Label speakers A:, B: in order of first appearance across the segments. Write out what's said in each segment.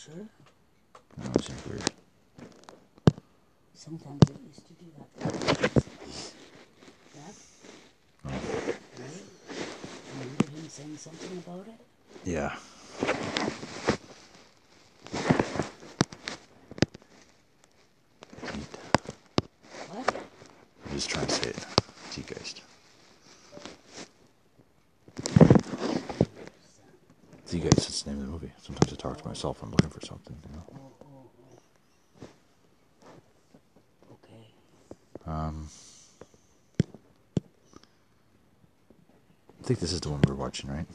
A: sure?
B: No, it seems weird.
A: Sometimes it used to do that. That,
B: Oh,
A: right? Remember him saying something about it?
B: yeah. Neat.
A: What?
B: I'm just trying to say it. Zeitgeist. Zeitgeist is the name of the movie. Sometimes I talk to myself when I'm looking for something, you know.
A: Okay.
B: Um, I think this is the one we're watching, right?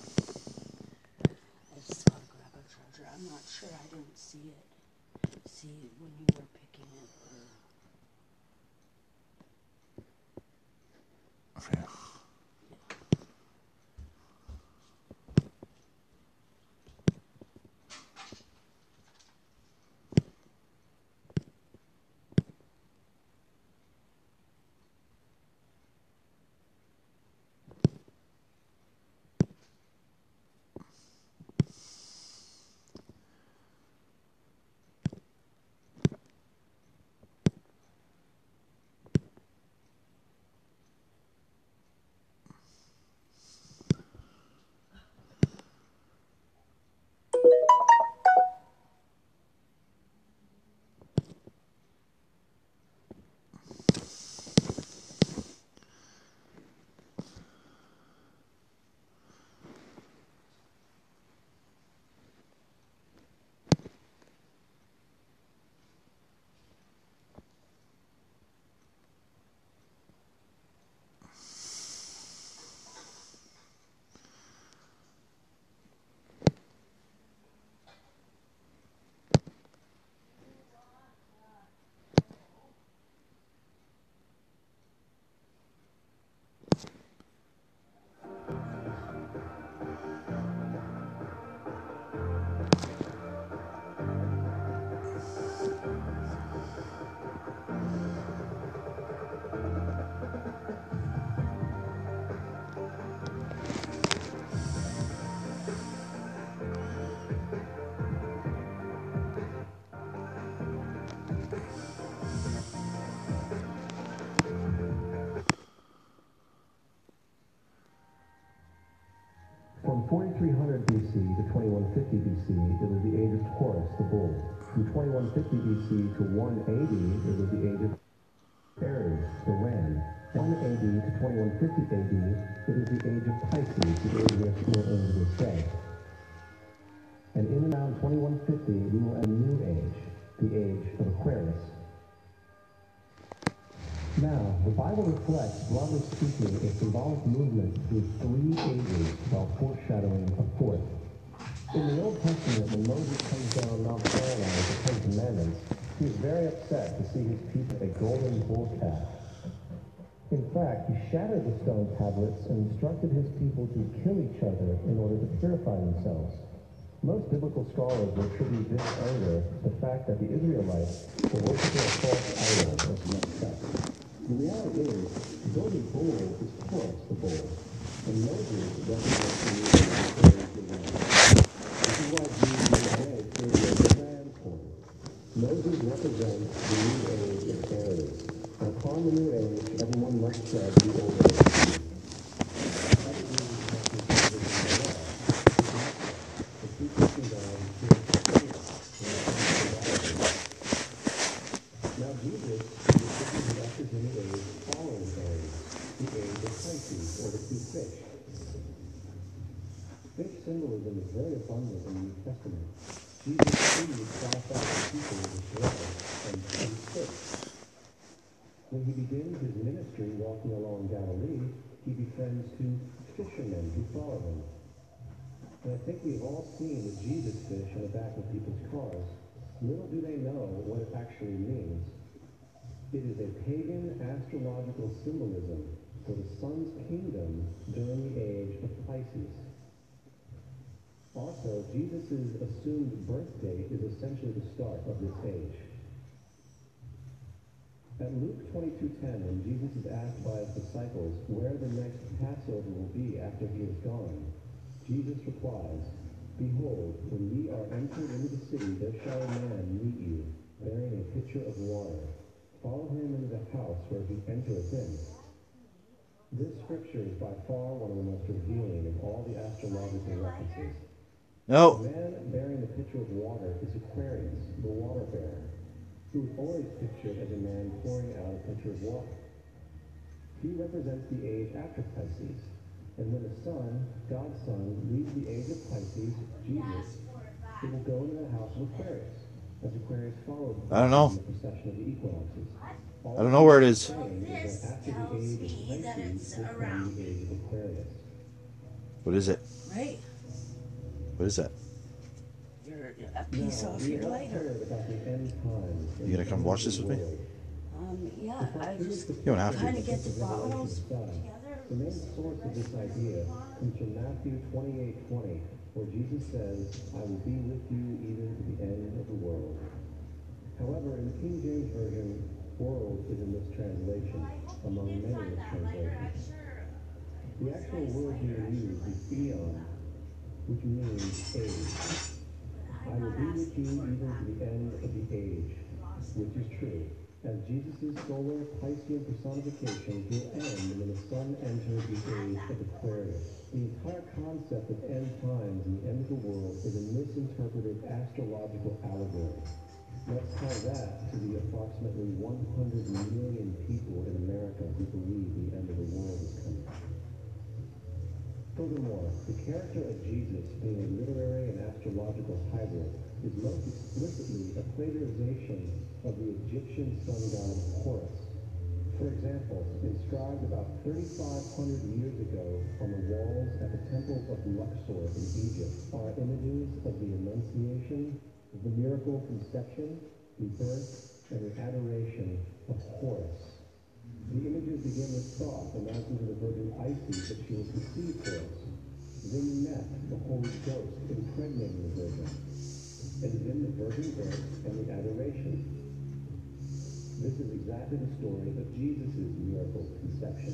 C: To 2150 BC, it was the age of Taurus, the bull. From 2150 BC to 180, it was the age of Aries, the ram. 1 AD to 2150 AD, it is the age of Pisces, the where we're in this day. And in around 2150, we will enter a new age, the age of Aquarius. Now, the Bible reflects, broadly speaking, a symbolic movement through three ages while foreshadowing a fourth. In the Old Testament, when Moses comes down Mount Sinai with the Ten Commandments, he is very upset to see his people a golden bull calf. In fact, he shattered the stone tablets and instructed his people to kill each other in order to purify themselves. Most biblical scholars will attribute this anger to the fact that the Israelites were worshiping a false idol next step. The reality is, the golden bull is Taurus the bull, and Moses represents the Moses represents the new age of Aries, upon the new age, everyone must shed the old age. The frequency down Now Jesus is representing the age following Aries, the age of Pisces, or the two fish. Fish symbolism is very abundant in the New Testament. Jesus feeds 5,000 people with bread and two fish. When he begins his ministry walking along Galilee, he befriends two fishermen who follow him. And I think we've all seen the Jesus fish on the back of people's cars. Little do they know what it actually means. It is a pagan astrological symbolism for the sun's kingdom during the age of Pisces. Also, Jesus' assumed birth date is essentially the start of this age. At Luke 22.10, when Jesus is asked by his disciples where the next Passover will be after he is gone, Jesus replies, Behold, when ye are entered into the city, there shall a man meet you, bearing a pitcher of water. Follow him into the house where he entereth in. This scripture is by far one of the most revealing of all the astrological references.
B: No.
C: The man bearing the pitcher of water is Aquarius, the water bearer, who is always pictured as a man pouring out a pitcher of water. He represents the age after Pisces, and when the sun, God's son, leaves the age of Pisces, Jesus, he will go into the house of Aquarius, as Aquarius follows
B: I don't know.
C: the precession of the equinoxes.
B: I don't know where it is.
C: Saying is that after the age of Pisces will come the age of Aquarius.
B: What is it?
A: Right.
B: What is that?
A: You're a piece
C: Now,
A: off
C: we
A: your
C: have
A: lighter.
C: heard about the end times
B: You gonna come watch this with me?
A: Um, yeah, I just
B: You don't have to.
A: of get the bottles
C: The
A: together.
C: main source of this idea comes from Matthew 28 20, where Jesus says, I will be with you even to the end of the world. However, in the King James Version, world is a mistranslation among many mistranslations. The actual word being used is eon, which means age. I will be with you even to the end of the age, which is true. As Jesus' solar Piscean personification will end when the sun enters the age of Aquarius. The entire concept of end times and the end of the world is a misinterpreted astrological allegory. Let's tie that to the approximately 100 million people in America who believe the end of the world is coming. Furthermore, the character of Jesus being a literary and astrological hybrid is most explicitly a plagiarization of the Egyptian sun god Horus. For example, inscribed about 3,500 years ago on the walls at the temple of Luxor in Egypt are images of the Annunciation, the miracle conception, the birth, and the adoration of Horus. The images begin with Thoth announcing to the Virgin Isis that she will conceive Horus. Then Kneph, the Holy Ghost, impregnating the Virgin. And then the Virgin birth and the adoration. This is exactly the story of Jesus' miracle conception.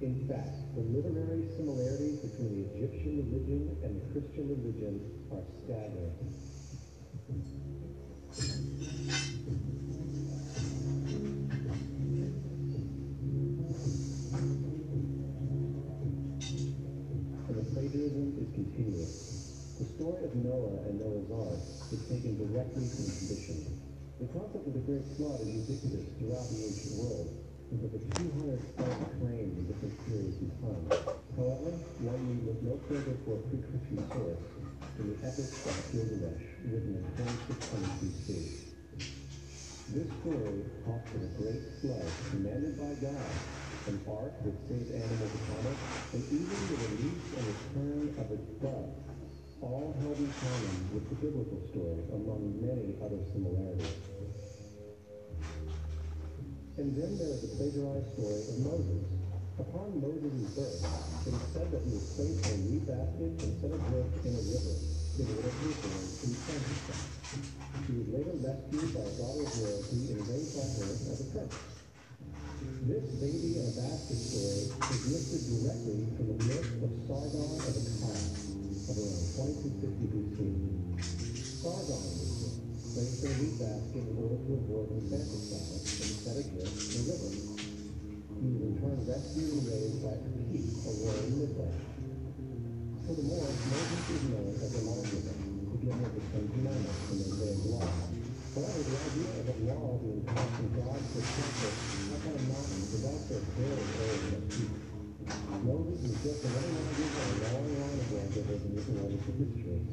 C: In fact, the literary similarities between the Egyptian religion and the Christian religion are staggering. and the plagiarism is continuous. The story of Noah and Noah's Ark is taken directly from tradition. The concept of the Great Flood is ubiquitous throughout the ancient world, with over 200 spelled claims in different periods of time. However, one need look no further for a pre-Christian source than the epic of Gilgamesh, written in 2600 BC. This story talks of a great flood commanded by God, an ark that saved animals upon it, and even the release and return of a dove, all held in common with the biblical story among many other similarities. And then there is the plagiarized story of Moses. Upon Moses' birth, it is said that he was placed in a reed basket and set adrift in a river, in order to be in Frankenstein. He was later rescued by a daughter of royalty and raised by her as a prince. This baby in a basket story is lifted directly from the myth of Sargon of Akkad of around 2250 BC. Sargon placed a basket in order to avoid the infanticide and set adrift in the river. He in turn rescued and raised by a royal midwife. Furthermore, Moses is known as a the giver of the Ten Commandments and the Mosaic Law. However, the idea of a law being passed from God to a people up on a mountain is also very old and acute. Moses was just 11 years old, a long line of lawgivers in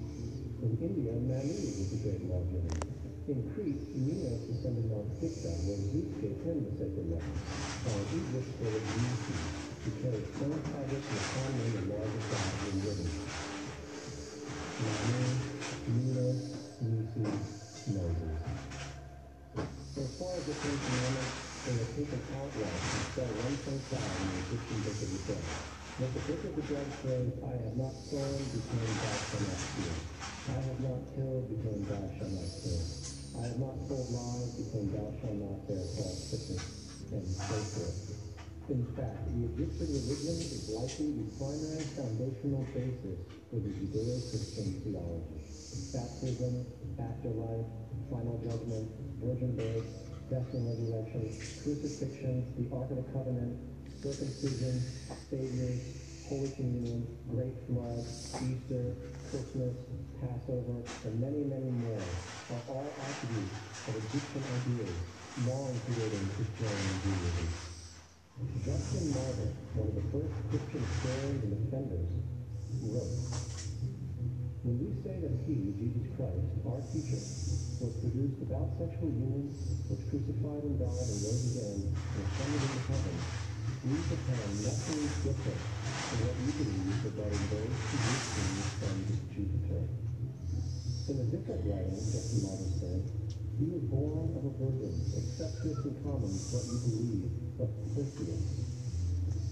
C: In India, Manu was a great lawgiver. In Crete, Minos descended Mount Pisgah, where Zeus gave him the sacred law. While in Egypt, there was Nisi, who carried stone tablets and upon them the laws of God were written. Manu, Minos, Nisi, Moses. So as far as the Ten Commandments, they were taken outright from cell 1.5 in the Egyptian Book of the Dead. But the Book of the Dead says, I have not sown, became thou shalt not steal. I have not killed, became thou shalt not kill. I have not told lies, became thou shalt not bear false witness, and so forth. In fact, the Egyptian religion is likely the primary foundational basis for the Judeo-Christian theology. Baptism, afterlife, final judgment, virgin birth, death and resurrection, crucifixion, the Ark of the Covenant, circumcision, saviors, Holy Communion, Great Flood, Easter, Christmas, Passover, and many, many more are all attributes of Egyptian ideas long predating Christianity and Judaism. Justin Martyr, one of the first Christian historians and defenders, wrote, When we say that he, Jesus Christ, our teacher, was produced without sexual union, was crucified and died and rose again, and ascended into heaven, we propound nothing different from what you believe regarding those who used to from Jupiter. In a different writing, Martyr said, he was born of a virgin, accept this in common with what you believe of Perseus.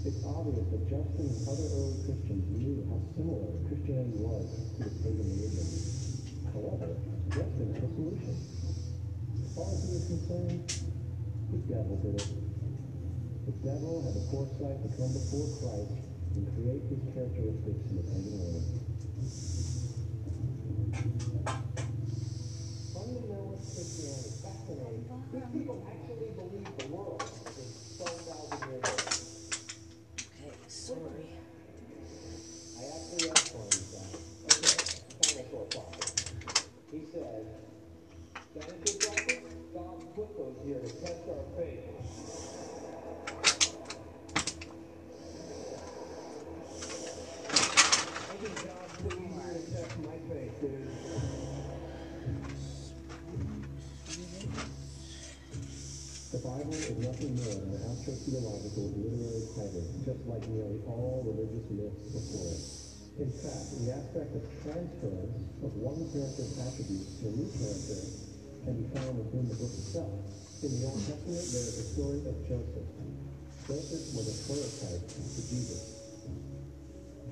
C: It's obvious that Justin and other early Christians knew how similar Christianity was to the pagan religion. However, Justin had a solution. As far as he was concerned, the devil did it. The devil had the foresight to come before Christ and create these characteristics in the pagan world. Fundamentalist Christianity, fascinating. These people actually believe the world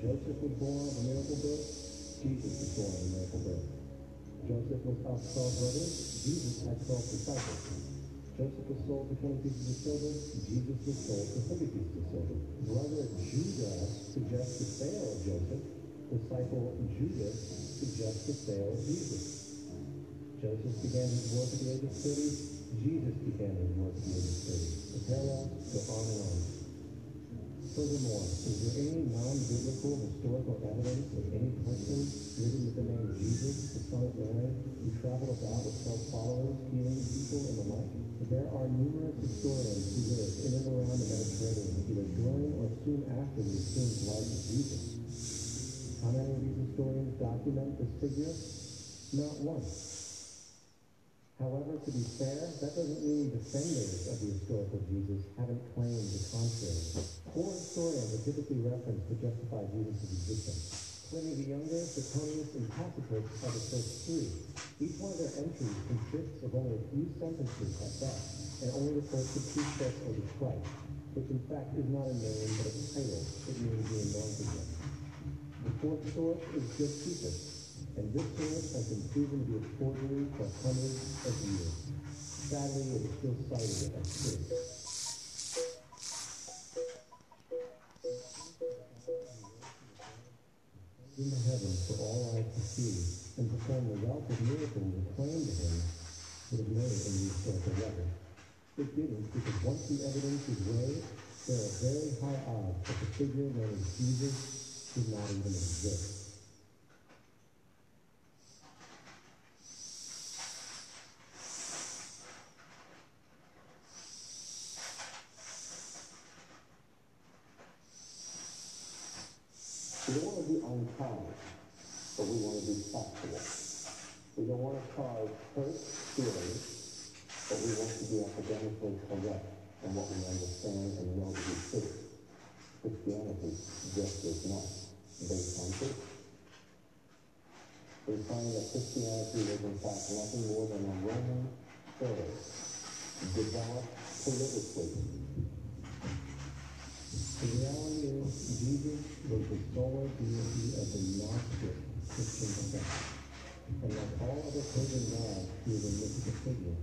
C: Joseph was born of a miracle birth. Jesus was born of a miracle birth. Joseph was of 12 brothers. Jesus had 12 disciples. Joseph was sold for 20 pieces of silver. Jesus was sold for 30 pieces of silver. Brother Judah suggests the sale of Joseph. Disciple Judas suggests the sale of Jesus. Joseph began his work at the age of 30. Jesus began his work at the age of 30. The parallels go on and on. Furthermore, is there any non-biblical historical evidence of any person living with the name Jesus, the son of Mary, who traveled about with 12 followers, healing people and the like? There are numerous historians who lived in and around the Mediterranean, either during or soon after the assumed life of Jesus. How many of these historians document this figure? Not one. However, to be fair, that doesn't mean defenders of the historical Jesus haven't claimed the contrary. Four historians are typically referenced to justify Jesus' existence. Pliny the Younger, Suetonius, and Tacitus are the first three. Each one of their entries consists of only a few sentences at best, and only refers to steps or to Christ, which in fact is not a name but a title. It means the anointed one. The fourth source is Josephus, and this source has been proven to be a forgery for hundreds of years. Sadly, it is still cited as true. In the heavens for all eyes to see, and perform the wealth of miracles acclaimed to him would have made in the historical record. It didn't because once the evidence is weighed, there are very high odds that the figure known as Jesus did not even exist. We don't want to be unkind, but we want to be factual. We don't want to cause hurt feelings, but we want to be academically correct in what we understand and know to be true. Christianity just is not based on truth. We find that Christianity was in fact nothing more than a Roman order developed politically the reality is, Jesus was the sole deity of the Gnostic Christian sect. And like all other pagan gods, he was a mythical figure.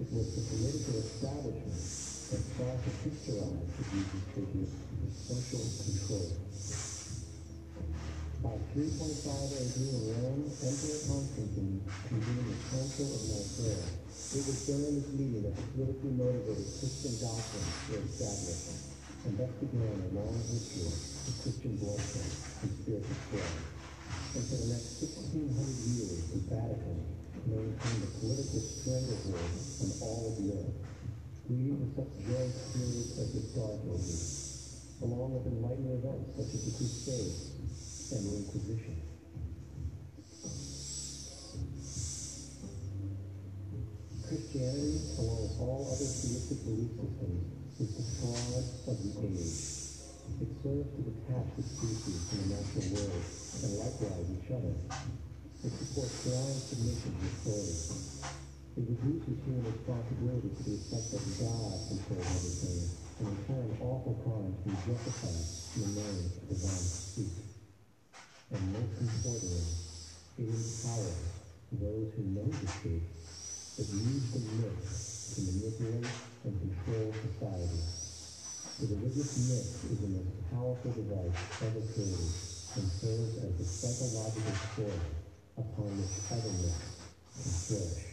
C: It was the political establishment, that sought to picturize the Jesus figure with social control. By 325 AD Rome, Emperor Constantine convened the Council of Nicaea. It was during this meeting that the politically motivated Christian doctrines were established, and thus began a long history of Christian bloodshed and spiritual strife. And for the next 1600 years, the Vatican maintained political stranglehold on all of the earth, leading to such joyous periods as the Dark Ages, along with enlightening events such as the Crusades and the Inquisition. Christianity, along with all other theistic belief systems, is the fraud of the age. It serves to detach the species from the natural world, and likewise each other. It supports blind submission to authority. It reduces human responsibility to the effect that God controls everything, and in turn awful crimes can be justified in the name of divine speech. And most importantly, it empowers those who know the truth, but use the myth to manipulate and control society. The religious myth is the most powerful device ever created and serves as the psychological soil upon which other myths can flourish.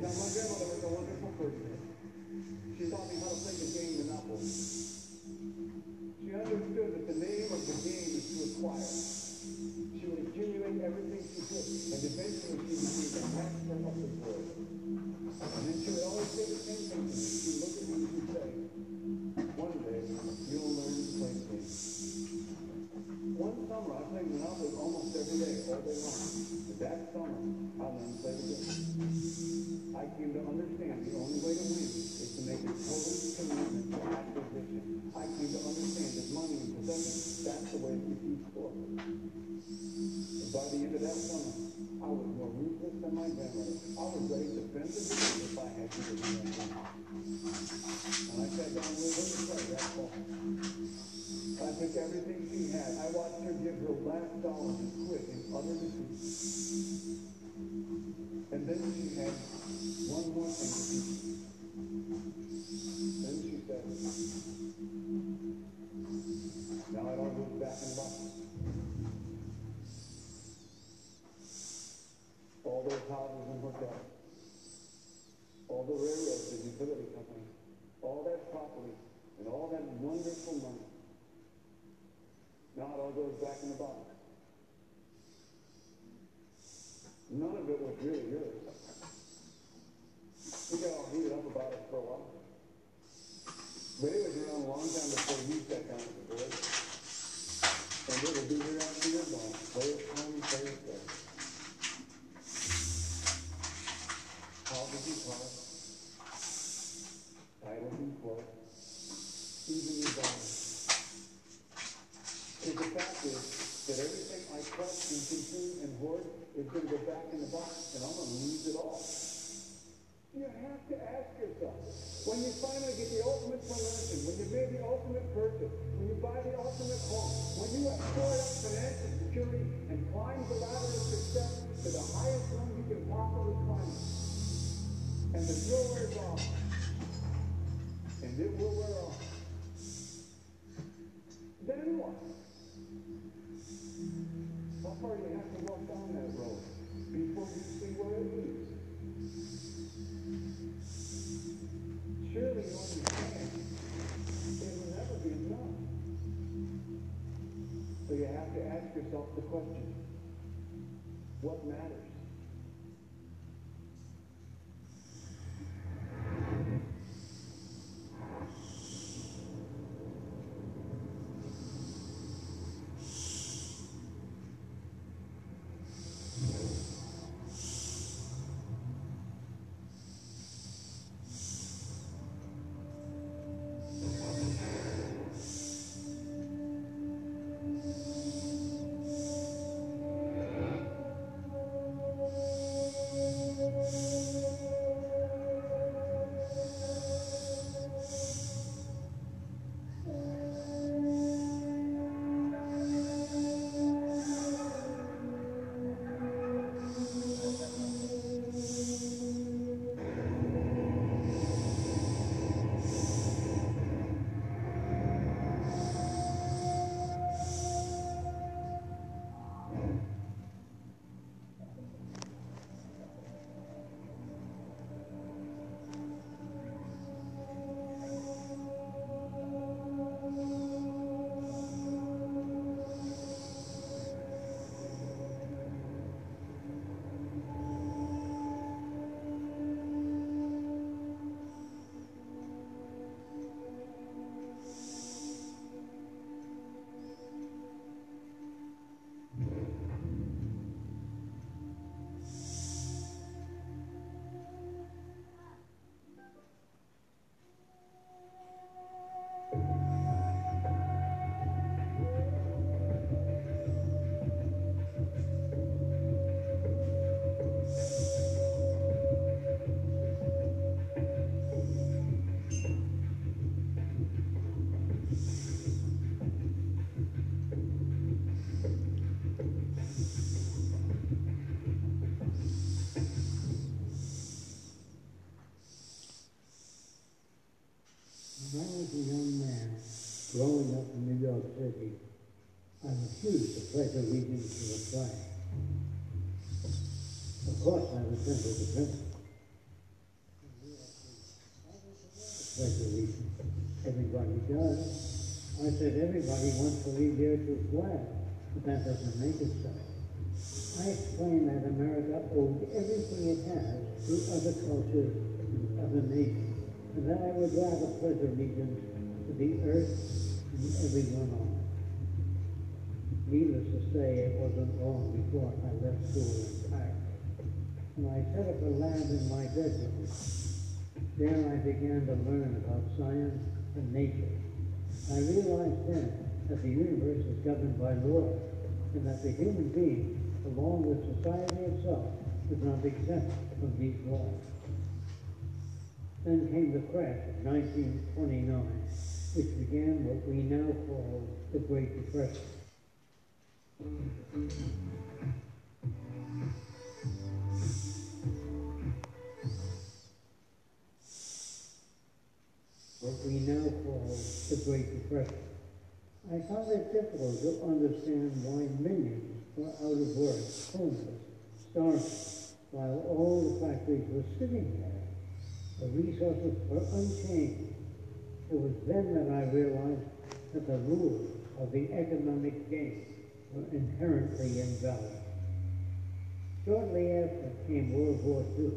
D: Now, my grandmother was a wonderful person. She taught me how to play the game Monopoly. Understood that the that's the way to keep score. And by the end of that summer, I was more ruthless than my grandmother. I was ready to bend the rules if I had to do that. And I sat down with her to play that fall. I took everything she had. I watched her give her last dollar to quit in utter defeat. And then she had one more thing to do. Then she said, all the railroads and utility companies, all that property, and all that wonderful money. Now it all goes back in the box. None of it was really yours. We got all heated up about it for a while. But it was around a long time before you sat down at the board. And it will be here after you're gone. Play it home, play it there. Houses and cars. Clothes. Even the fact is that everything I trust and consume and hoard is going to go back in the box, and I'm going to lose it all. You have to ask yourself, when you finally get the ultimate promotion, when you made the ultimate purchase, when you buy the ultimate home, when you have stored up financial security and climbed the ladder of success to the highest rung you can possibly climb, and the thrill wears off, and it will wear off, then what? How far do you have to walk down that road before you see where it leads? Surely you understand it will never be enough. So you have to ask yourself the question, what matters?
E: Growing up in New York City, I refused to pledge allegiance to flag. Of course, I resented the principle. Pledge allegiance. Everybody does. I said everybody wants to leave here to a flag, but that doesn't make it so. I explained that America owed everything it has to other cultures and other nations, and that I would rather pledge allegiance to the earth and everyone on it. Needless to say, it wasn't long before I left school in Paris, and I set up a lab in my bedroom. There I began to learn about science and nature. I realized then that the universe is governed by law, and that the human being, along with society itself, is not exempt from these laws. Then came the crash of 1929, which began what we now call the Great Depression. What we now call the Great Depression. I found it difficult to understand why millions were out of work, homeless, starving, while all the factories were sitting there. The resources were unchanged. It was then that I realized that the rules of the economic game were inherently invalid. Shortly after came World War II,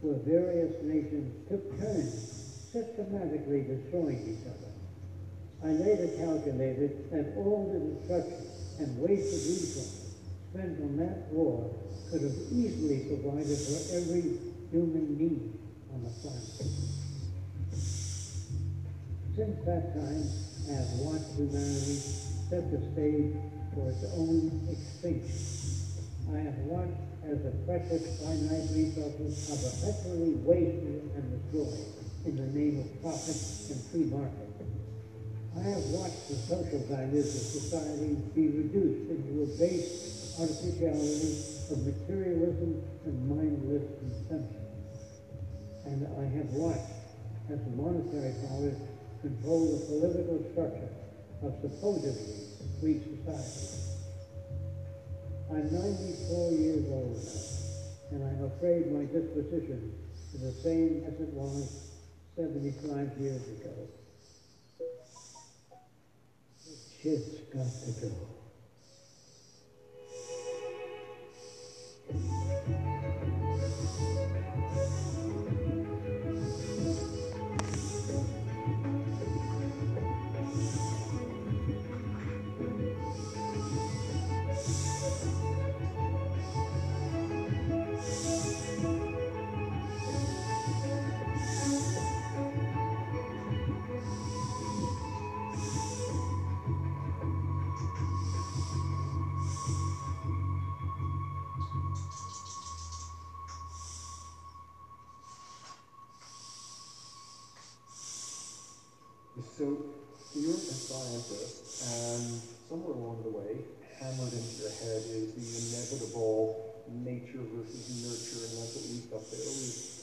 E: where various nations took turns systematically destroying each other. I later calculated that all the destruction and wasted resources spent on that war could have easily provided for every human need on the planet. Since that time, I have watched humanity set the stage for its own extinction. I have watched as the precious finite resources are perpetually wasted and destroyed in the name of profit and free market. I have watched the social values of society be reduced into a base artificiality of materialism and mindless consumption. And I have watched as the monetary powers control the political structure of supposedly free society. I'm 94 years old now, and I'm afraid my disposition is the same as it was 75 years ago. Shit's got to go.
F: Versus nurture, and that's at least up there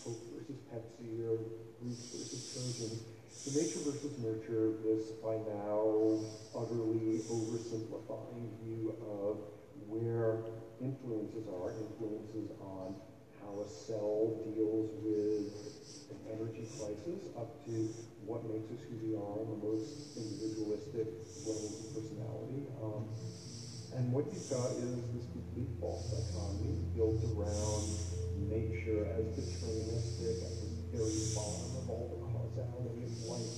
F: Coke versus Pepsi or Greek versus Trojan. The nature versus nurture, this by now utterly oversimplifying view of where influences are, influences on how a cell deals with an energy crisis, up to what makes us who we are the most individualistic levels of personality. Um, and what you've got is this complete false dichotomy built around nature as deterministic at the very bottom of all the causality of life,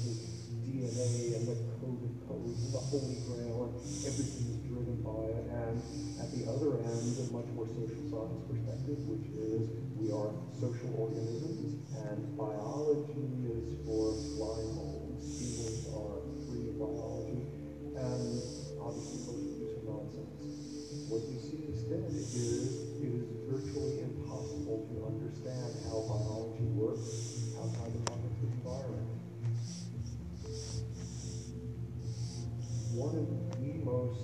F: DNA and the code of codes the holy grail, and everything is driven by it. And at the other end, a much more social science perspective, which is we are social organisms, and biology is for flying homes. Humans are free biology, and obviously instead is it is virtually impossible to understand how biology works outside the context of environment. One of the most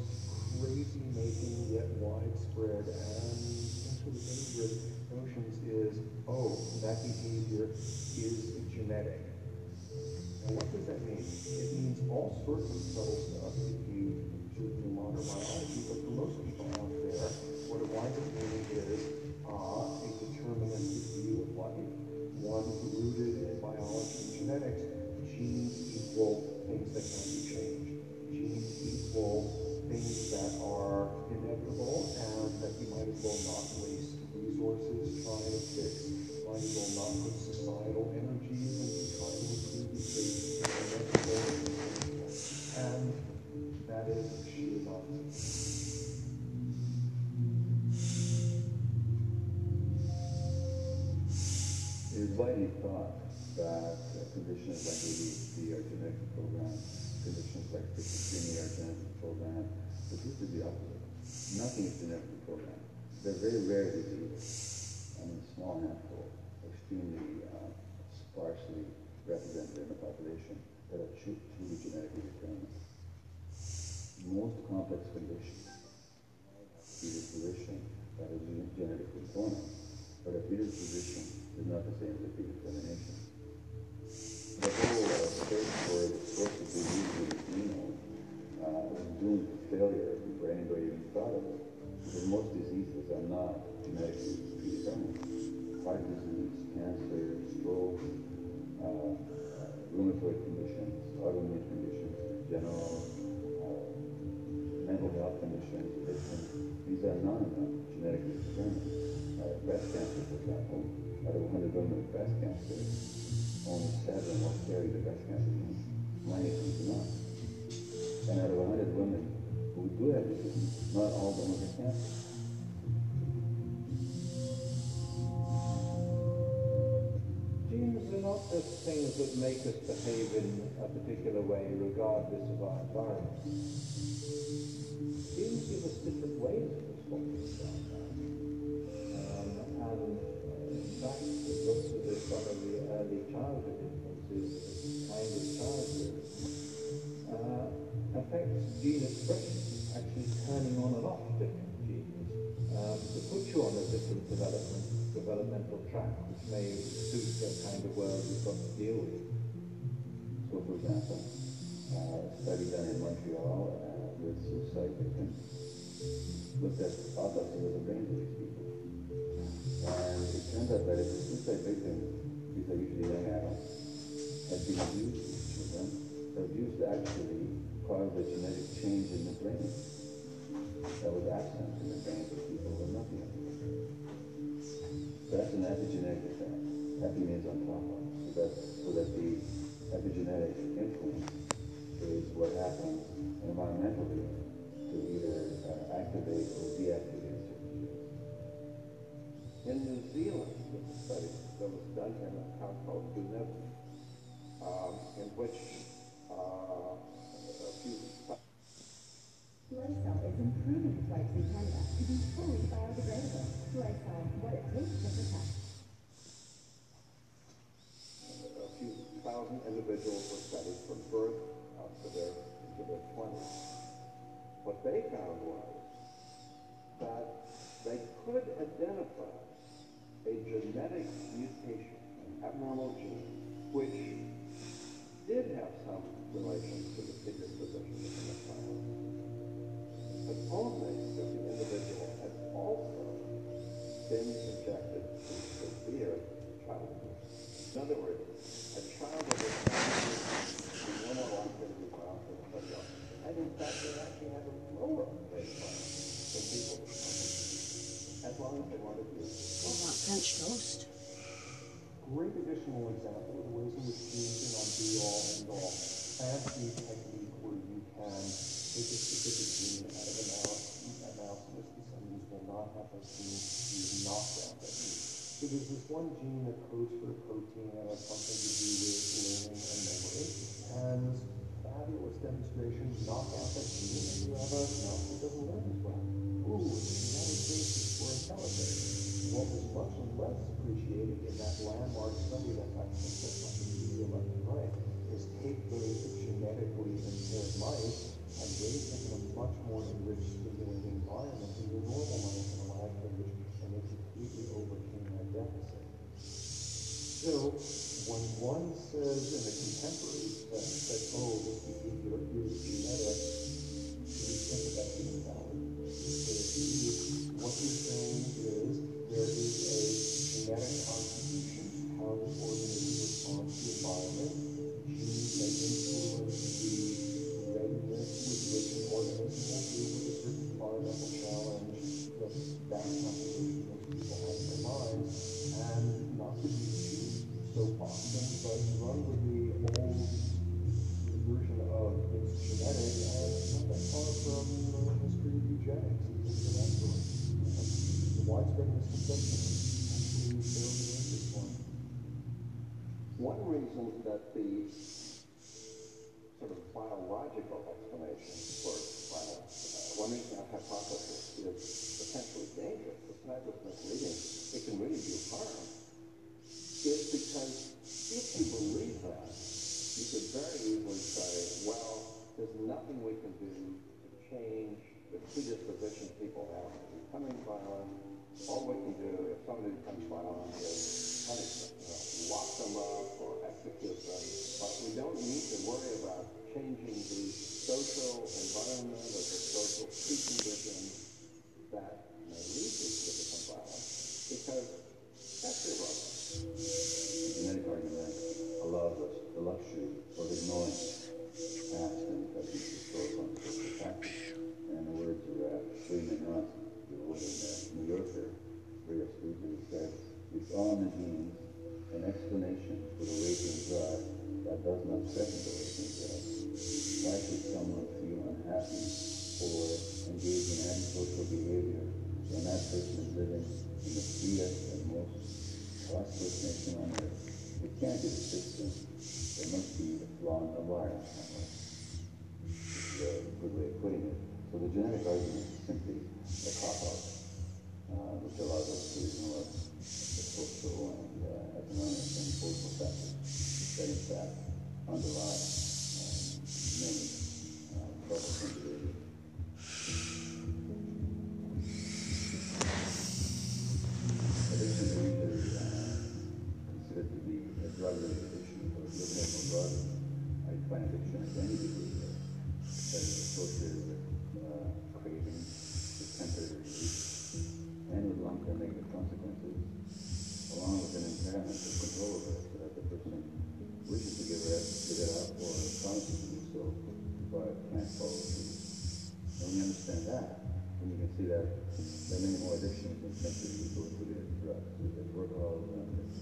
F: crazy-making yet widespread and potentially dangerous notions is, oh, that behavior is genetic. Now, what does that mean? It means all sorts of subtle stuff if you do modern biology, but for most what it winds
G: breast cancer, only seven will carry the breast cancer gene. 92 do not. And out of 100 women who do have the gene, not all of them will get cancer.
H: Genes are not just things that make us behave in a particular way regardless of our environment. Genes give us different ways of responding to our
I: influences, the kind of childhood, affects gene expression, actually turning on and off different genes um, to put you on a different development, developmental track, which may suit the kind of world you've got to deal with.
G: So, for example, uh, a study done in Montreal uh, with suicide victims looked at autopsy of the brains of these people. And it turns out that if a suicide victim, these are usually young adults, had been abused as children, abuse actually caused a genetic change in the brain that was absent in the brains of people who were not young. So that's an epigenetic effect. Epi means on top of. So that, so that the epigenetic influence is what happens environmentally to either uh, activate or deactivate certain genes.
I: In New Zealand, study that was done in a town called Dunedin, um, in which uh, a few
J: Lysol is improving its wipes in Canada to be fully biodegradable. Lysol, what it takes to protect.
I: a few thousand individuals were studied from birth up to their into their twenties. What they found was that they could identify a genetic mutation, an abnormal gene, which did have some relation to the predisposition of the child, but only if the individual had also been subjected to severe
F: not down that gene. So there's this one gene that codes for a protein that has something to do with learning and memory. And fabulous demonstration, knock out that gene and you have a mouse that doesn't learn as well. Ooh, it's a genetic basis for intelligence. What was much less appreciated in that landmark study that got picked up by the left and right is take those genetically impaired mice and raise them in a much more enriched, stimulating environment than your normal mice in a lab cage, and they completely overcame that deficit. So when one says in a contemporary sense that, oh, one
I: that hypothesis is potentially dangerous, it's misleading, it can really do harm, is because if you believe that, you could very easily say, well, there's nothing we can do to change the predisposition people have to becoming violent. All we can do if somebody becomes violent is punish them, you know, lock them up or execute them. But we don't need to worry about changing the social environment or the social preconditions that may lead to become violent because that's irrelevant.
G: The genetic argument allows us the luxury of ignoring past and present historical and. And the words of uh, Freeman Ross, the old uh, New Yorker, very astutely said, it's in the genes, an explanation for the raging drive that does not threaten the drive. Why should someone feel unhappy or engage in antisocial behavior when that person is living in the freest and most prosperous nation on earth? It can't be the system. There must be a flaw in the wire somewhere. This is a good way of putting it. So the genetic argument is simply a cop-out, uh, which allows us to ignore the social and uh, economic and political factors. Underlie uh, many uh, troublesome behaviors. Addiction is considered to be a drug-related addiction, at more broadly, I define addiction as any behavior that is associated with uh, craving, with temporary relief, and with long-term negative consequences, along with an impairment but can't follow through. When you understand that, then you can see that there are many more addictions than simply associated with drugs. There's workaholism,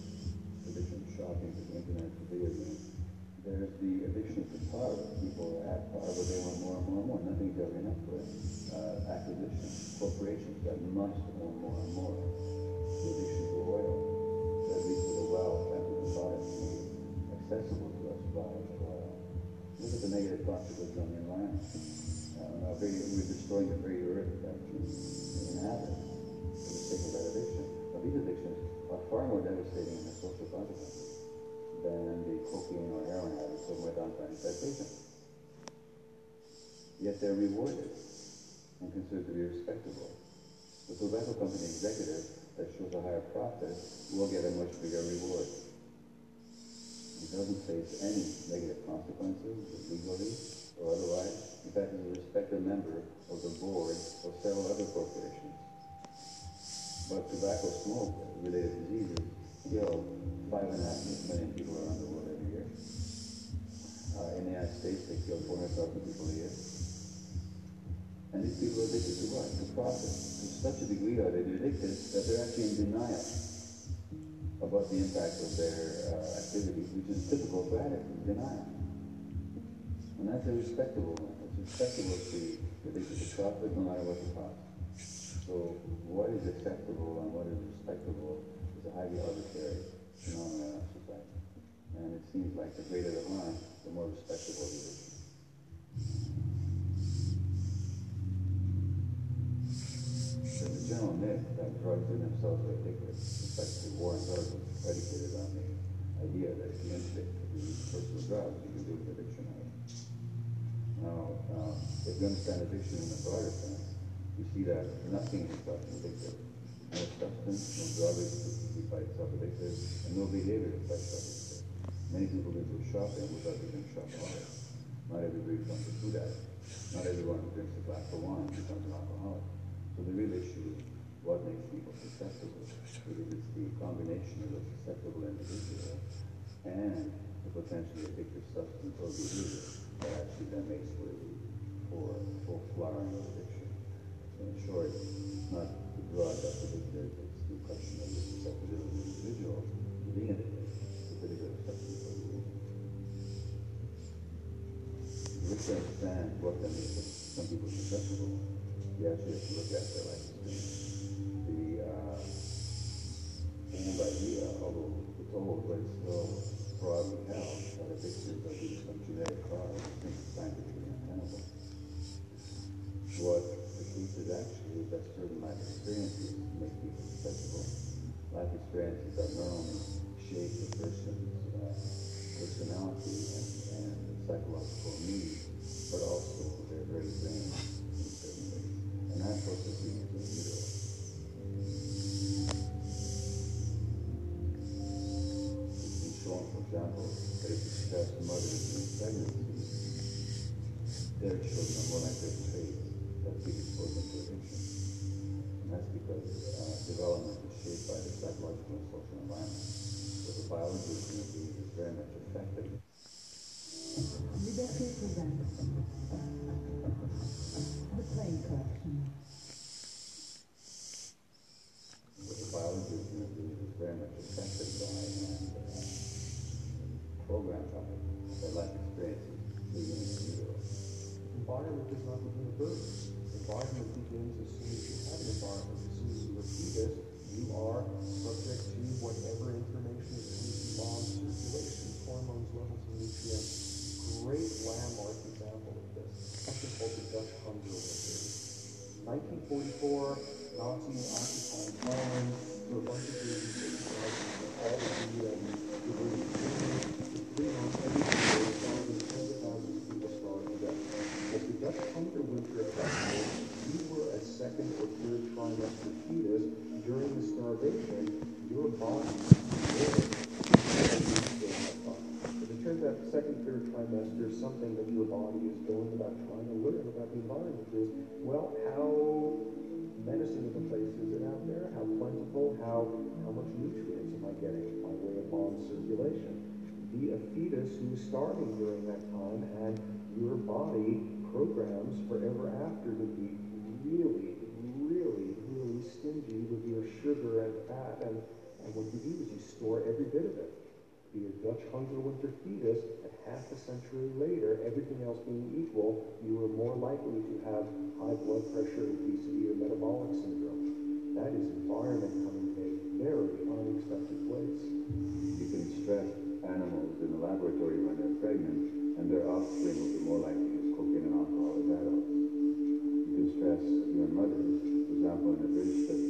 G: addiction to shopping, to the internet, to video games. There's the addiction to power. People have power, but they want more and more and more. Nothing's ever enough for them. Uh, acquisition, corporations that must own more and more. The addiction to oil, that leads to the wealth that we can accessible to us by. Look at the negative consequences on the environment. Uh, our very, we're destroying the very earth that we inhabit for the sake of that addiction. Now, these addictions are far more devastating in their social consequences than the cocaine or heroin habits of Madame citation. Yet they're rewarded and considered to be respectable. The tobacco company executive that shows a higher profit will get a much bigger reward. He doesn't face any negative consequences legally or otherwise. In fact, he's a respected member of the board of several other corporations. But tobacco smoke related diseases kill five and a half million people around the world every year. Uh, in the United States, they kill 400,000 people a year. And these people are addicted to what? To profit. To such a degree are they addicted that they're actually in denial about the impact of their uh, activities, which is typical of addicts, denial. And that's irrespectable. It's respectable to to profit no matter what the cost. So what is acceptable and what is respectable is a highly arbitrary phenomenon in our society. And it seems like the greater the harm, the more respectable the addiction. There's a general myth that drugs in themselves are addictive. In fact, the war on drugs was predicated on the idea that if you intake the person with drugs, you can do with addiction. Now, um, if you understand addiction in a broader sense, you see that nothing is such addictive. No substance, no drug is by itself addictive, and no behavior is by itself addictive. Many people go to shopping without even shopaholic. Not everybody becomes a food addict. Not everyone who drinks a glass of wine becomes an alcoholic. So the real issue is what makes people susceptible. It's the combination of a susceptible individual and the potentially addictive substance or behavior that actually then makes for the for full flowering of addiction. So in short, it's not the drug that's addictive, it's the question of the susceptibility of the individual to being addicted to particular substance understand what then makes some people are susceptible, you actually have to look at their life experience anybody uh, over the whole place will broaden out by the pictures of these Judaic tribes in scientifically untenable. What the teachers actually is that certain life experiences make people susceptible. Life experiences that not only shape the person's uh, personality and, and psychological needs, but also their very brain in certain ways. And that's what the death, murders, in pregnancy, their children will enter a trade that we expose them to. And that's because uh, development is shaped by the psychological and social environment. So the biology of community is very much affected.
J: Liberté présente. The plane collection.
F: Getting by way of bone circulation? Be a fetus who is starving during that time, and your body programs forever after to be really, really, really stingy with your sugar and fat, and, and what you do is you store every bit of it. Be a Dutch hunger winter fetus, and half a century later, everything else being equal, you are more likely to have high blood pressure, obesity, or metabolic syndrome. That is environment coming in unexpected place.
G: You can stress animals in the laboratory when they're pregnant, and their offspring will be more likely to use cocaine and alcohol as adults. You can stress your mothers, for example, in a British study,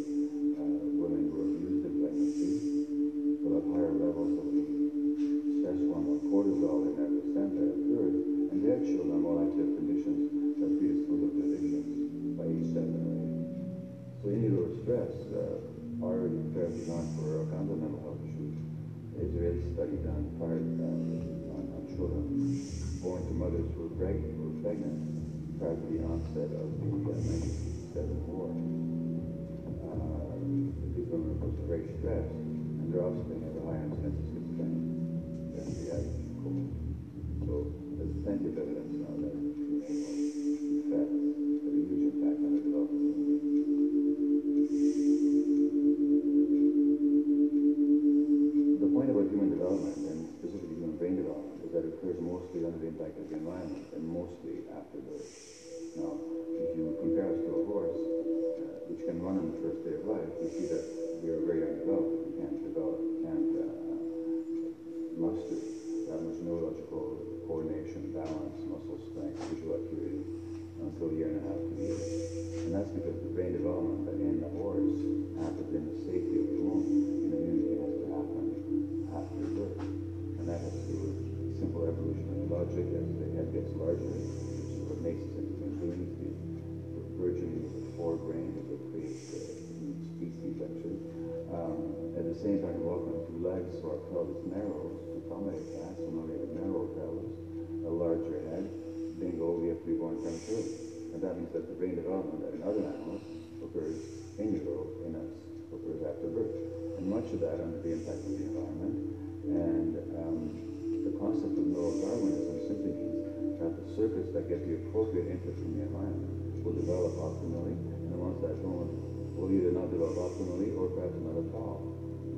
G: that get the appropriate interest from the environment will develop optimally, and the ones that don't will either not develop optimally or perhaps not at all.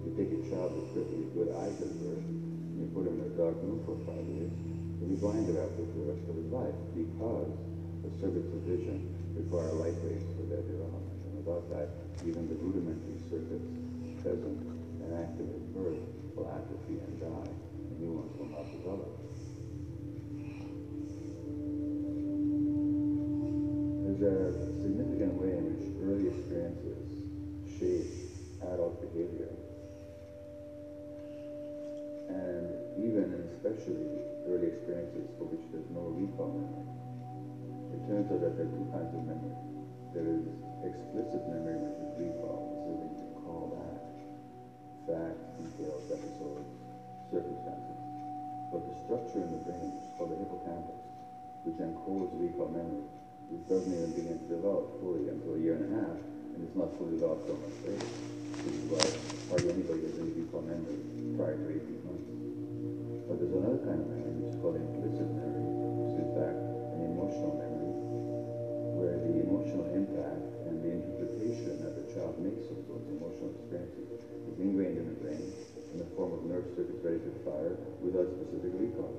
G: You take a child with perfectly good eyes at birth, and you put him in a dark room for five years, he'll be blinded after for the rest of his life because the circuits of vision require light rays for their development. And without that, even the rudimentary circuits present and active at birth will atrophy and die, and new ones will not develop. Experiences shape adult behavior. And even and especially early experiences for which there's no recall memory. It turns out that there are two kinds of memory. There is explicit memory, which is recall. Is when you recall back facts, details, episodes, circumstances. But the structure in the brain, is called the hippocampus, which encodes recall memory, which doesn't even begin to develop fully until a year and a half, and it's not fully till much later. Which is why hardly anybody has any recall prior to 18 months. But there's another kind of memory, which is called implicit memory, which is in fact an emotional memory, where the emotional impact and the interpretation that the child makes of those emotional experiences is ingrained in the brain in the form of nerve circuits ready to fire without specific recall.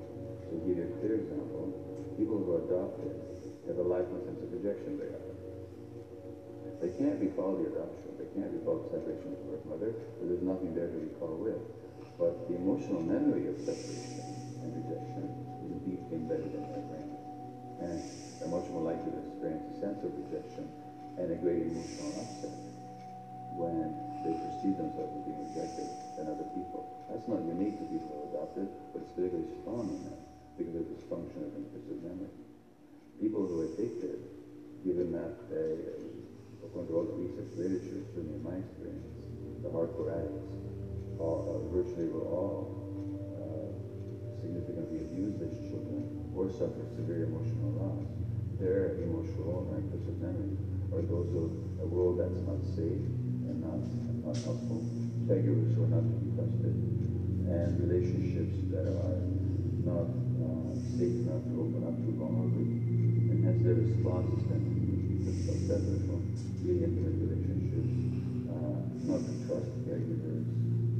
G: So to give you a clear example, people who are adopted have a lifelong sense of rejection they often. They can't be called the adoption, they can't recall the separation of birth mother, there's nothing there to recall with. But the emotional memory of separation and rejection is deep embedded in their brain. And they're much more likely to experience a sense of rejection and a great emotional upset when they perceive themselves as being rejected than other people. That's not unique to people who are adopted, but it's particularly strong in them because of this function of implicit memory. People who are addicted, given that they, according to all the research literature, certainly in my experience, the hardcore addicts, all, uh, virtually were all uh, significantly abused as children or suffered severe emotional loss. Their emotional and implicit memories are those of a world that's not safe and not, not helpful, caregivers who are not to be trusted, and relationships that are not uh, safe enough to open up to vulnerability. And hence their responses tend to be intimate relationships, uh, not to trust caregivers,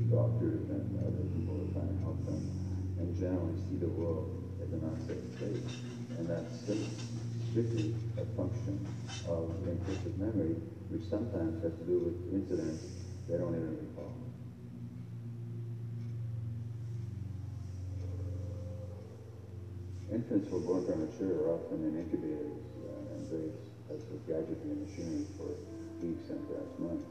G: doctors, and other people who are trying to help them, and generally see the world as an unsafe place. And that's strictly a function of implicit memory, which sometimes has to do with incidents they don't even recall. Infants who are born premature are often in incubators uh, and raised as with gadgetry and machinery for weeks and perhaps months.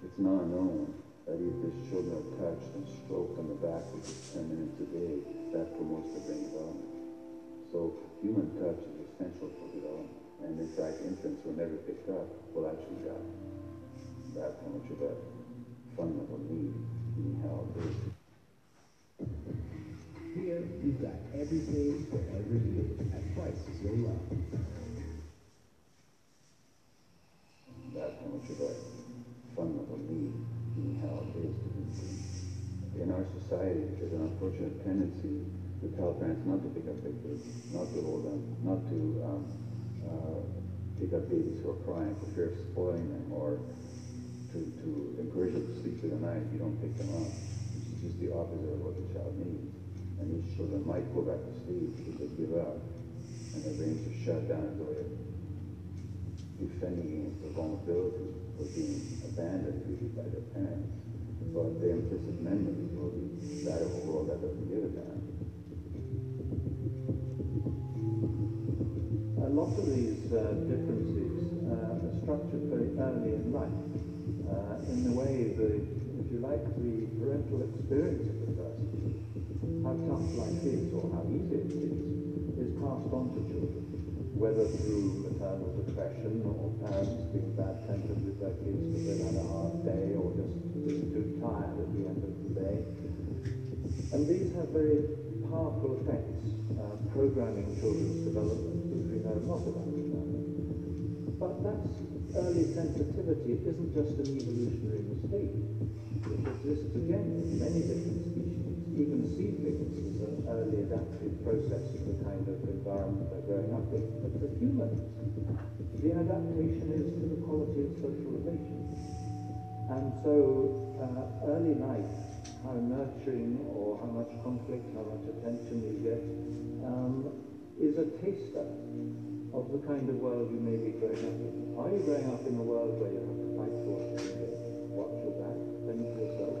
G: It's now known that if these children are touched and stroked on the back just 10 minutes a day, that promotes their brain development. So human touch is essential for development. And in fact, infants who are never picked up will actually die. That's how much of a fundamental need being held is.
C: Here, you've got everything for every need at prices you'll love.
G: That's how much of a fundamental need being held is to be. In our society, there's an unfortunate tendency to tell parents not to pick up big kids, not to hold them, not to um, uh, pick up babies who are crying for fear of spoiling them, or to, to encourage them to sleep through the night if you don't pick them up, which is just the opposite of what the child needs. And these children might go back to sleep because they give up, and their brains are shut down way of defending the vulnerability of being abandoned really by their parents. But the implicit memory will be that of a world that doesn't give. A
H: lot of these uh, differences uh, are structured very early in life. Uh, in the way the, if you like, the parental experience of the person, how tough life is or how easy it is, is passed on to children, whether through maternal depression or parents being bad-tempered with their kids because they've had a hard day or just, too tired at the end of the day. And these have very powerful effects, uh, programming children's development, which we know a lot about. But that's early sensitivity. It isn't just an evolutionary mistake. It exists again in many different Even seedlings is an early adaptive process of the kind of environment they're growing up in. But for humans, the adaptation is to the quality of social relations. And so uh, early life, how nurturing or how much conflict, how much attention you get, um, is a taster of the kind of world you may be growing up in. Are you growing up in a world where you have to fight for what you get, watch your back, fend for yourself,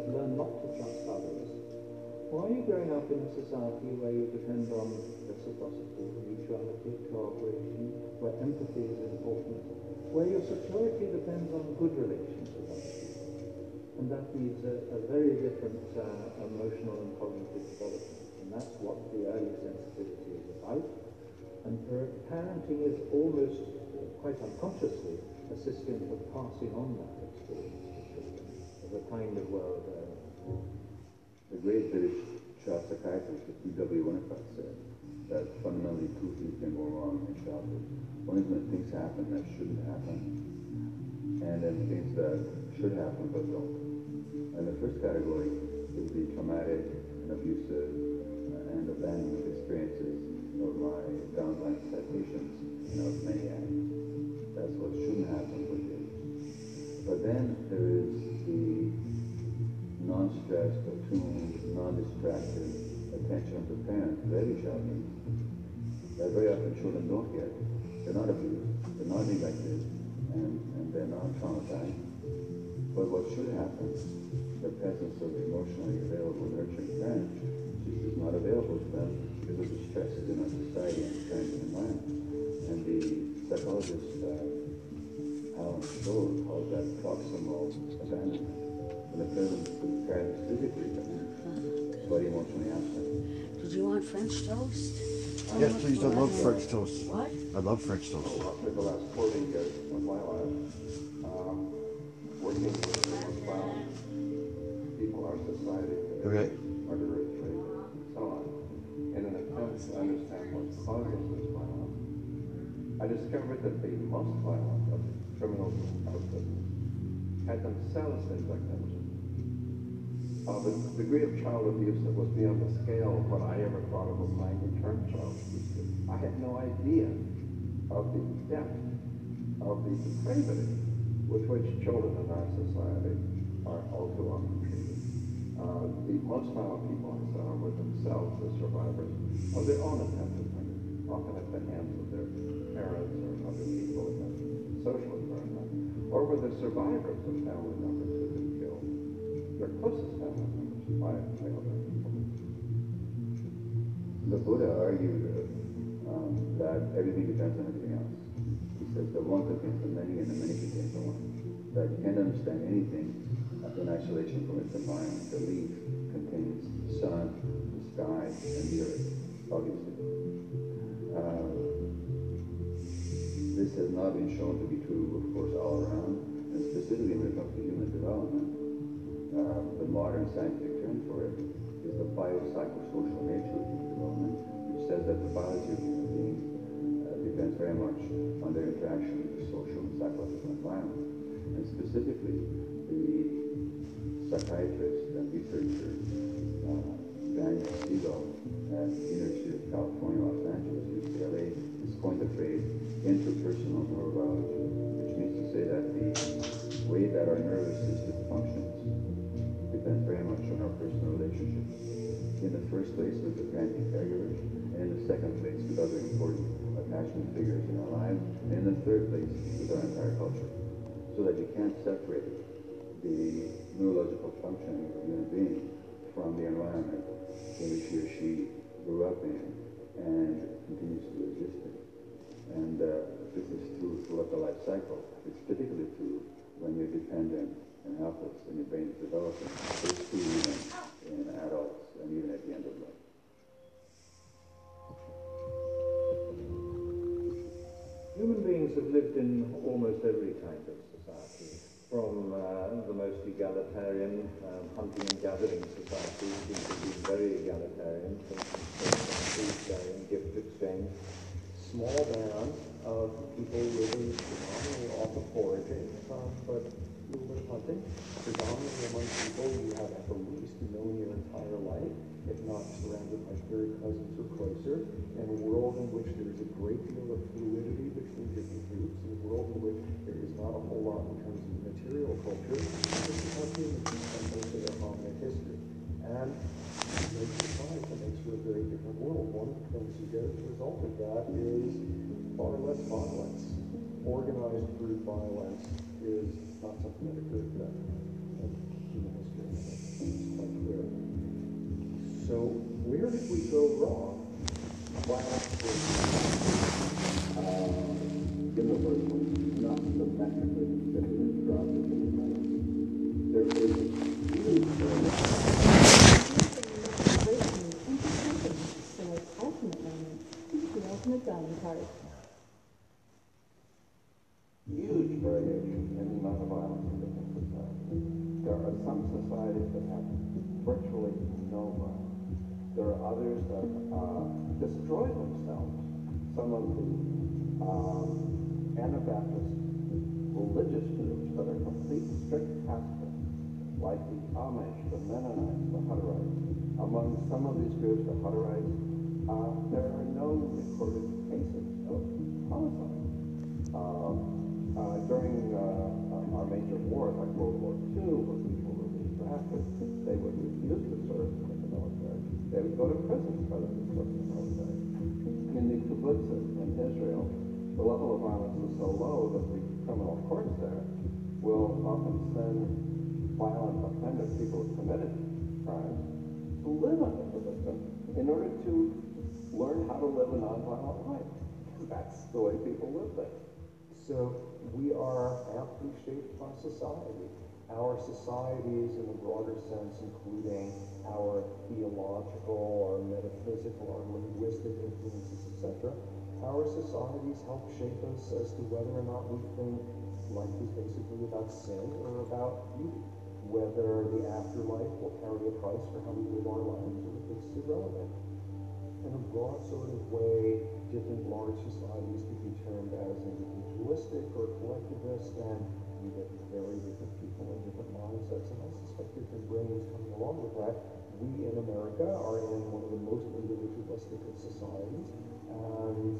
H: Or are you growing up in a society where you depend on reciprocity, mutuality, cooperation, where empathy is important, where your security depends on good relations with other people? And that needs a, a very different uh, emotional and cognitive development. And that's what the early sensitivity is about. And parenting is almost, uh, quite unconsciously, a system for passing on that experience to children of a kind of world. Uh,
G: the great British child psychiatrist D.W. Winnicott said that fundamentally two things can go wrong in childhood. One is when things happen that shouldn't happen, and then things that should happen but don't. And the first category is the traumatic and abusive and abandonment experiences of my downline citations and of maniacs. That's what shouldn't happen for kids. But then there is the non-stressed, attuned, non-distracted attention of the parent child needs. That very often children don't get. They're not abused, they're not neglected, and, and they're not traumatized. But what should happen, the presence of emotionally available nurturing parents, is not available to them because of the stresses in our society and parenting environment. And the psychologist uh, Alan Stoll calls that proximal abandonment the physically present, but emotionally absent.
A: Did you want French toast?
B: Oh, yes, please. I love French toast.
A: What?
B: I love French toast.
I: Oh, the last of uh, my life, uh, um, working with people, our society,
G: okay.
I: our uh, and so on, in an attempt to understand what causes this violence, I discovered that the most violent of criminals out of prison had themselves been victims of a degree of child abuse that was beyond the scale of what I ever thought of applying the term child abuse. I had no idea of the depth of the depravity with which children in our society are all too often treated. Uh, the most violent people I saw were themselves the survivors of their own attempted murder, often at the hands of their parents or other people in the social environment, or were the survivors of family members their closest family members people.
G: The Buddha argued um, that everything depends on everything else. He says the one contains the many and the many contains the one. That you can't understand anything in isolation from its environment. The leaf contains the sun, the sky, and the earth, obviously. Uh, this has not been shown to be true, of course, all around, and specifically when it comes to human development. Uh, the modern scientific term for it is the biopsychosocial nature of human development, which says that the biology of human beings uh, depends very much on their interaction with the social and psychological environment. And specifically, the psychiatrist and researcher uh, Daniel Siegel at the University of California, Los Angeles, UCLA, has coined the phrase interpersonal neurobiology, which means to say that the way that our nervous system In the first place with the parenting caregivers, and in the second place with other important attachment figures in our lives, and in the third place with our entire culture. So that you can't separate the neurological functioning of a human being from the environment in which he or she grew up in and continues to exist in. And uh, this is true throughout the life cycle. It's particularly true when you're dependent and helpless and your brain is developing. It's true even in adults and even at the end of life.
H: Human beings have lived in almost every kind of society, from uh, the most egalitarian um, hunting and gathering societies which have been very egalitarian, for instance, gift exchange, small bands of people living predominantly off of foraging, um, but a little bit of hunting, predominantly among people you have at the least known your entire life, if not surrounded by third cousins or closer, and a world in which there is a great deal of fluidity between different groups, and a world in which there is not a whole lot in terms of material culture, is how humans of their hominid history. And no surprise, it makes for a very different world. One of the things you get as a result of that is far less violence. Organized group violence is not something that occurred clear. So where did we go wrong? Violence was
I: Uh, universal, not symmetrically distributed throughout the human There is a huge
J: So ultimately, dining card.
I: huge variation in the amount of violence in different societies. There are some societies that have virtually no violence. There are others that uh, destroy themselves. Some of the um, Anabaptist religious groups that are complete strict pacifists, like the Amish, the Mennonites, the Hutterites. Among some of these groups, the Hutterites, uh, there are no recorded cases of homicide. Um, uh, during uh, uh, our major wars, like World War II, when people were being drafted, they would refuse to serve in the military. They would go to prison in the military. In the kibbutzim in Israel, the level of violence is so low that the criminal courts there will often send violent offenders, people who committed crimes, to live under the kibbutz in order to learn how to live a nonviolent life. That's the way people live there.
F: So we are amply shaped by society. Our societies, in the broader sense, including our theological, our metaphysical, our linguistic influences, etc., our societies help shape us as to whether or not we think life is basically about sin or about beauty. Whether the afterlife will carry a price for how we live our lives, it's irrelevant. In a broad sort of way, different large societies could be termed as individualistic or collectivist, and you get very different people and different mindsets, and I suspect different brains coming along with that. We in America are in one of the most individualistic of societies, and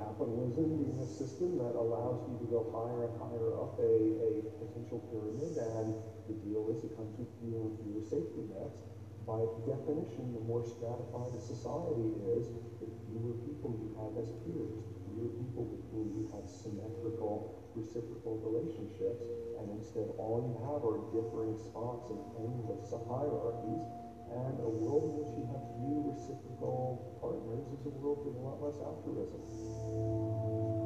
F: capitalism being a system that allows you to go higher and higher up a, a potential pyramid, and the deal is it comes with fewer and fewer safety nets. By definition, the more stratified a society is, the fewer people you have as peers, the fewer people with whom you have symmetrical, reciprocal relationships, and instead all you have are differing spots and endless hierarchies. And a world in which you have few reciprocal partners is a world with a lot less altruism.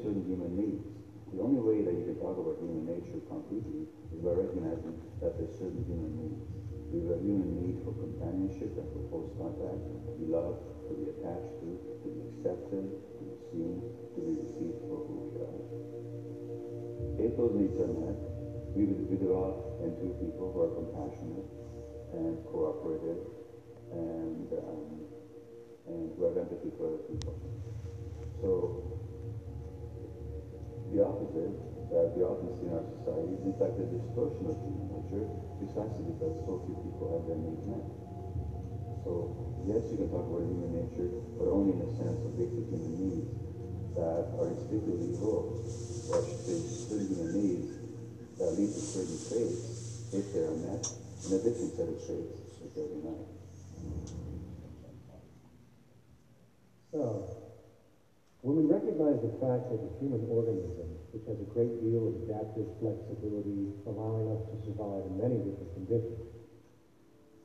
F: Certain
G: human needs. The only way that you can talk about human nature concretely is by recognizing that there's certain human needs. We have a human need for companionship and for close contact, to be loved, to be attached to, to be accepted, to be seen, to be received for who we are. If those needs are met, we, we develop into people who are compassionate and cooperative and, um, and who have empathy for other people. So the opposite that we often see in our society is in fact a distortion of human nature precisely because so few people have their needs met. So yes, you can talk about human nature, but only in the sense of basic human needs that are instinctively evoked, or should say certain human needs that lead to certain traits if they are met, and a different set of traits if they're denied.
C: So, when we recognize the fact that the human organism, which has a great deal of adaptive flexibility, allowing us to survive in many different conditions,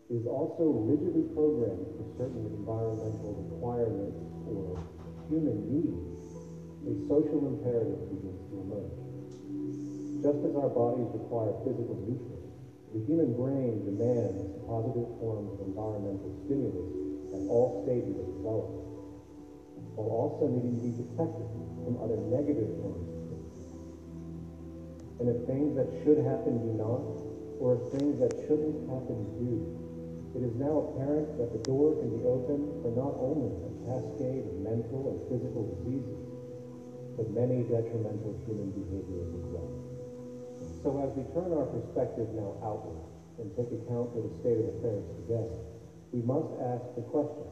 C: is also rigidly programmed for certain environmental requirements or human needs, a social imperative begins to emerge. Just as our bodies require physical nutrients, the human brain demands positive forms of environmental stimulus at all stages of development, while also needing to be protected from other negative forms. And if things that should happen do not, or if things that shouldn't happen do, it is now apparent that the door can be opened for not only a cascade of mental and physical diseases, but many detrimental human behaviors as well. So as we turn our perspective now outward and take account of the state of affairs today, we must ask the question,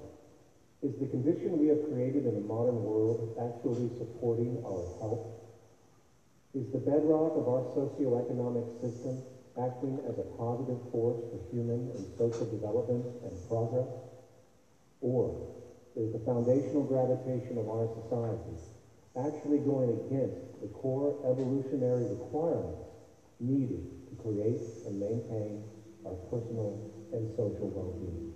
C: is the condition we have created in the modern world actually supporting our health? Is the bedrock of our socioeconomic system acting as a positive force for human and social development and progress? Or is the foundational gravitation of our society actually going against the core evolutionary requirements needed to create and maintain our personal and social well-being?